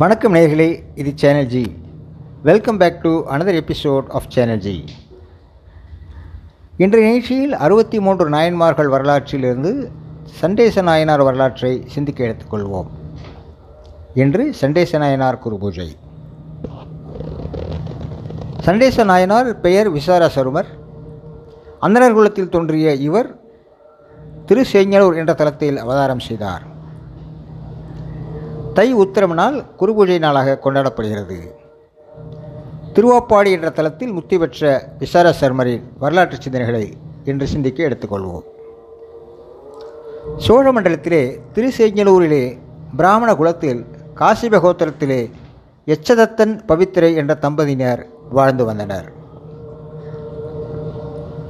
வணக்கம் நேர்களே இது channel G welcome back to another episode of channel G இன்றைய நிகழ்ச்சியில் அறுபத்தி மூன்று நாயன்மார்கள் வரலாற்றிலிருந்து சண்டேச நாயனார் வரலாற்றை சிந்திக்க எடுத்துக்கொள்வோம். இன்று சண்டேச நாயனார் குரு பூஜை. சண்டேச நாயனார் பெயர் விசார சருமர் அந்தனர் குலத்தில் தோன்றிய இவர் திருசேஞ்சலூர் என்ற தலத்தில் அவதாரம் செய்தார். தை உத்திரம் நாள் குருபூஜை நாளாக கொண்டாடப்படுகிறது. திருவாப்பாடி என்ற தலத்தில் முத்தி பெற்ற விசார சர்மரின் வரலாற்று சிந்தனைகளை இன்று சிந்திக்க எடுத்துக்கொள்வோம். சோழ மண்டலத்திலே திருசேஞ்சலூரிலே பிராமண குலத்தில் காசிபகோத்திரத்திலே எச்சதத்தன் பவித்திரை என்ற தம்பதியினர் வாழ்ந்து வந்தனர்.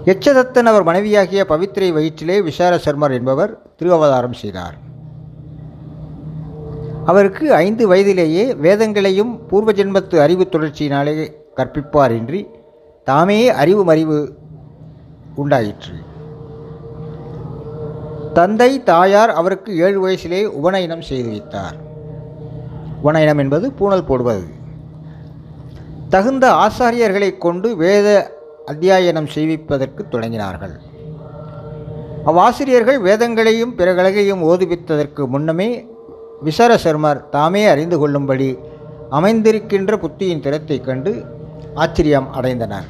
எச்சதத்தன் அவர் மனைவியாகிய பவித்திரை வயிற்றிலே விசார சர்மர் என்பவர் திருவவதாரம் செய்தார். அவருக்கு ஐந்து வயதிலேயே வேதங்களையும் பூர்வ ஜென்மத்து அறிவு தொடர்ச்சியினாலே கற்பிப்பாரின்றி தாமே அறிவு மறிவு உண்டாயிற்று. தந்தை தாயார் அவருக்கு ஏழு வயசிலே உபநயனம் செய்து வைத்தார். உபநயனம் என்பது பூணல் போடுவது. தகுந்த ஆசாரியர்களை கொண்டு வேத அத்தியாயனம் செய்விப்பதற்கு தொடங்கினார்கள். அவ்வாசிரியர்கள் வேதங்களையும் பிற கழகையும் ஓதுவித்ததற்கு முன்னமே விசார சர்மர் தாமே அறிந்து கொள்ளும்படி அமைந்திருக்கின்ற புத்தியின் திறத்தைக் கண்டு ஆச்சரியம் அடைந்தனர்.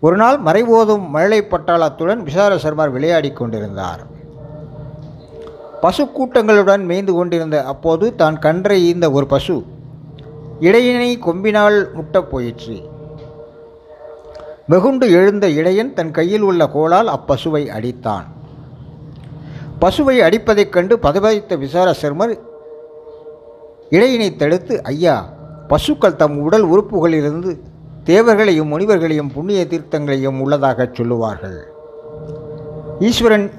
ஒரு நாள் மறைவோதும் மழலை பட்டாளத்துடன் விசார சர்மர் விளையாடிக் கொண்டிருந்தார். பசு கூட்டங்களுடன் மேய்ந்து கொண்டிருந்த அப்போது தான் கன்றை ஈந்த ஒரு பசு இடையினை கொம்பினால் முட்டப் போயிற்று. வெகுண்டு எழுந்த இடையன் தன் கையில் உள்ள கோலால் அப்பசுவை அடித்தான். பசுவை அடிப்பதைக் கண்டு பதவதித்த விசாரசர்மர் இடையினை தடுத்து ஐயா பசுக்கள் தம் உடல் உறுப்புகளிலிருந்து தேவர்களையும் முனிவர்களையும் புண்ணிய தீர்த்தங்களையும் உள்ளதாகச் சொல்லுவார்கள். ஈஸ்வரன்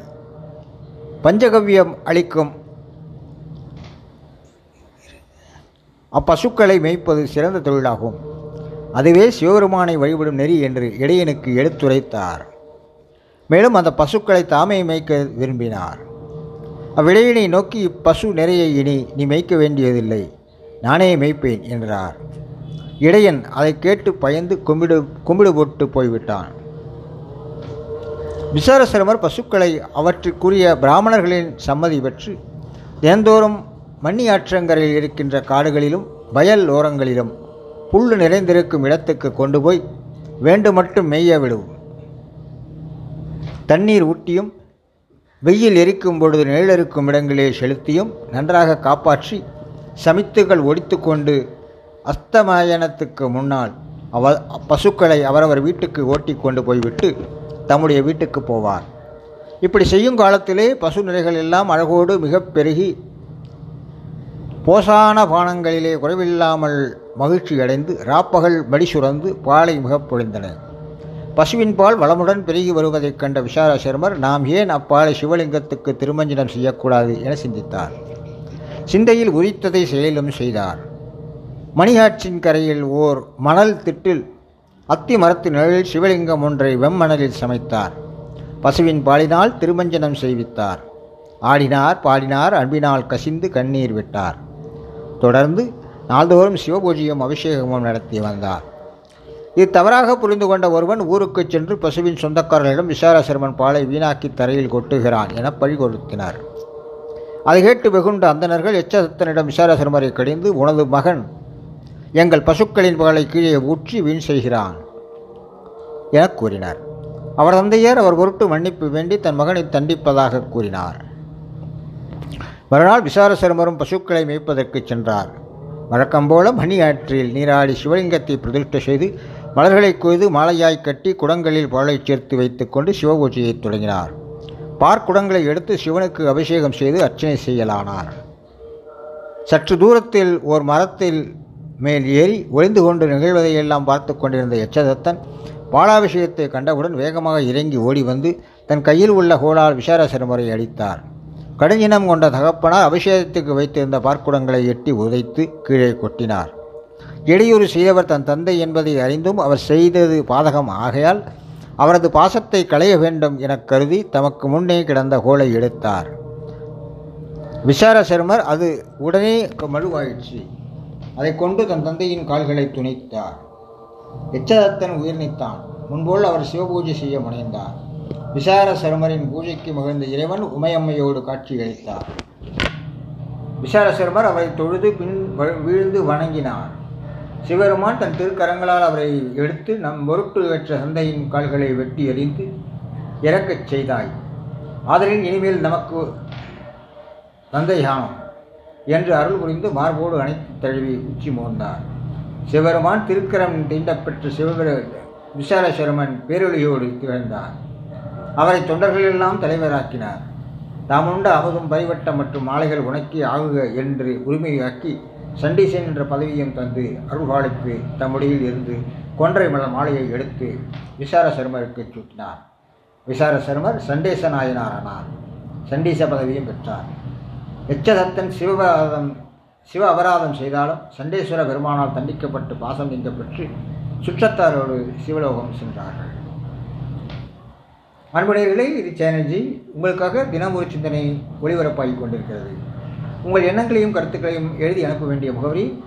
பஞ்சகவ்யம் அளிக்கும் அப்பசுக்களை மேய்ப்பது சிறந்த தொழிலாகும். அதுவே சிவபெருமானை வழிபடும் நெறி என்று இடையனுக்கு எடுத்துரைத்தார். மேலும் அந்த பசுக்களை தாமே மேய்க்க விரும்பினார். அவ்விடையினை நோக்கி இப்பசு நிறைய இனி நீ மேய்க்க வேண்டியதில்லை. நானே மேய்ப்பேன் என்றார். இடையன் அதை கேட்டு பயந்து கும்பிடு கும்பிடு போட்டு போய்விட்டான். விசாரசிரமர் பசுக்களை அவற்றுக்குரிய பிராமணர்களின் சம்மதி பெற்று தினந்தோறும் மண்ணி ஆற்றங்கரையில் இருக்கின்ற காடுகளிலும் வயல் ஓரங்களிலும் புல் நிறைந்திருக்கும் இடத்துக்கு கொண்டு போய் வேண்டு மட்டும் மேய விடுவோம் தண்ணீர் ஊட்டியும் வெயில் எரிக்கும் பொழுது நிழலிருக்கும் இடங்களே செலுத்தியும் நன்றாக காப்பாற்றி சமித்துகள் ஒடித்து கொண்டு அஸ்தமயனத்துக்கு முன்னால் அவ பசுக்களை அவரவர் வீட்டுக்கு ஓட்டி கொண்டு போய்விட்டு தம்முடைய வீட்டுக்கு போவார். இப்படி செய்யும் காலத்திலே பசு நிலைகள் எல்லாம் அழகோடு மிக பெருகி போசான பானங்களிலே குறைவில்லாமல் மகிழ்ச்சி அடைந்து ராப்பகல் மடி சுரந்து பாலை மிகப் பொழிந்தன. பசுவின் பால் வளமுடன் பெருகி வருவதைக் கண்ட விசார சர்மர் நாம் ஏன் அப்பாலை சிவலிங்கத்துக்கு திருமஞ்சனம் செய்யக்கூடாது? என சிந்தித்தார். சிந்தையில் உரித்ததை செயலும் செய்தார். மணியாற்றின் கரையில் ஓர் மணல் திட்டில் அத்தி மரத்து நிழலில் சிவலிங்கம் ஒன்றை வெம்மணலில் சமைத்தார். பசுவின் பாலினால் திருமஞ்சனம் செய்வித்தார். ஆடினார் பாடினார் அன்பினால் கசிந்து கண்ணீர் விட்டார். தொடர்ந்து நாள்தோறும் சிவபூஜையும் அபிஷேகமும் நடத்தி வந்தார். இது தவறாக புரிந்து கொண்ட ஒருவன் ஊருக்கு சென்று பசுவின் சொந்தக்காரர்களிடம் விசாரசிரமன் பாலை வீணாக்கி தரையில் கொட்டுகிறான் என பழி கொடுத்தினார் அதை கேட்டு வெகுண்ட அந்தனர்கள் எச்சத்தனிடம் விசாரசர்மரை கடிந்து உனது மகன் எங்கள் பசுக்களின் பகலை கீழே ஊற்றி வீண் செய்கிறான் என கூறினார். அவர் தந்தையார் அவர் பொருட்டு மன்னிப்பு வேண்டி தன் மகனை தண்டிப்பதாக கூறினார். மறுநாள் விசாரசர்மரும் பசுக்களை மேய்ப்பதற்கு சென்றார். வழக்கம்போல மணி ஆற்றில் நீராடி சிவலிங்கத்தை பிரதிஷ்டை செய்து மலர்களை கொய்து மாலையாய் கட்டி குடங்களில் பாலை சேர்த்து வைத்துக்கொண்டு சிவபூஜையை தொடங்கினார். பார்க்குடங்களை எடுத்து சிவனுக்கு அபிஷேகம் செய்து அர்ச்சனை செய்யலானார். சற்று தூரத்தில் ஓர் மரத்தில் மேல் ஏறி ஒளிந்து கொண்டு நிகழ்வதையெல்லாம் பார்த்து கொண்டிருந்த எச்சதத்தன் பாலாபிஷேகத்தை கண்டவுடன் வேகமாக இறங்கி ஓடி வந்து தன் கையில் உள்ள கோளால் விசாரசரமுறை அடித்தார். கடுஞ்சினம் கொண்ட தகப்பனார் அபிஷேகத்துக்கு வைத்திருந்த பார்க்குடங்களை எட்டி உதைத்து கீழே கொட்டினார். இடையூறு செய்தவர் தன் தந்தை என்பதை அறிந்தும் அவர் செய்தது பாதகம். ஆகையால் அவரது பாசத்தை களைய வேண்டும் எனக் கருதி தமக்கு முன்னே கிடந்த கோலை எடுத்தார். விசார சர்மர் அது உடனே க- மழுவாயிற்று. அதை கொண்டு தன் தந்தையின் கால்களை துணைத்தார். எச்சதத்தன் உயிர் நீத்தான். முன்போல் அவர் சிவபூஜை செய்ய முனைந்தார். விசார சர்மரின் பூஜைக்கு மகிழ்ந்த இறைவன் உமையம்மையோடு காட்சியளித்தார் விசார சர்மர் அவரை தொழுது பின் வீழ்ந்து வணங்கினார். சிவருமான் தன் திருக்கரங்களால் அவரை எடுத்து நம் பொருட்டு வெற்ற சந்தையின் கால்களை வெட்டி எறிந்து இறக்கச் செய்தாய். ஆதலில் இனிமேல் நமக்கு தந்தை என்று அருள் புரிந்து மார்போடு அணைத்து தழுவி உச்சி மோந்தார். சிவருமான் திருக்கரம் தீண்டப்பெற்ற சிவபெரு விசாலசரமன் பேரொழியோடு திகழ்ந்தார். அவரை தொண்டர்கள் எல்லாம் தலைவராக்கினார். தாமுண்ட அமுதும் பரிவட்டம் மற்றும் மாலைகள் உனக்கி ஆகுக என்று உரிமையாக்கி சண்டீசன் என்ற பதவியும் தந்து அருள்பாலிப்பு தம்முடியில் இருந்து கொன்றை மலர் மாலையை எடுத்து விசார சர்மருக்கு சூட்டினார். விசார சர்மர் சண்டேச நாயனாரானார் சண்டீச பதவியும் பெற்றார். எச்சதத்தன் சிவபராதம் சிவ அபராதம் செய்தாலும் சண்டேஸ்வர பெருமானால் தண்டிக்கப்பட்டு பாசம் நீங்க பெற்று சுற்றத்தாரோடு சிவலோகம் சென்றார்கள். அன்புடையர்களே இது சேனல்ஜி. உங்களுக்காக தினமொரு சிந்தனை ஒளிபரப்பாகிக் கொண்டிருக்கிறது. உங்கள் எண்ணங்களையும் கருத்துக்களையும் எழுதி அனுப்ப வேண்டிய முகவரி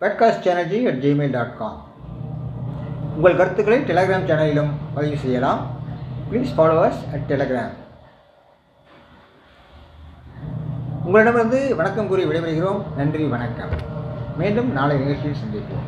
podcast channel G at Gmail dot com உங்கள் கருத்துக்களை டெலகிராம் சேனலிலும் பதிவு செய்யலாம். ப்ளீஸ் ஃபாலோவர்ஸ் அட் டெலகிராம் உங்களிடமிருந்து வணக்கம் கூறி விடைபெறுகிறோம். நன்றி வணக்கம். மீண்டும் நாளை நிகழ்ச்சியில் சந்திப்போம்.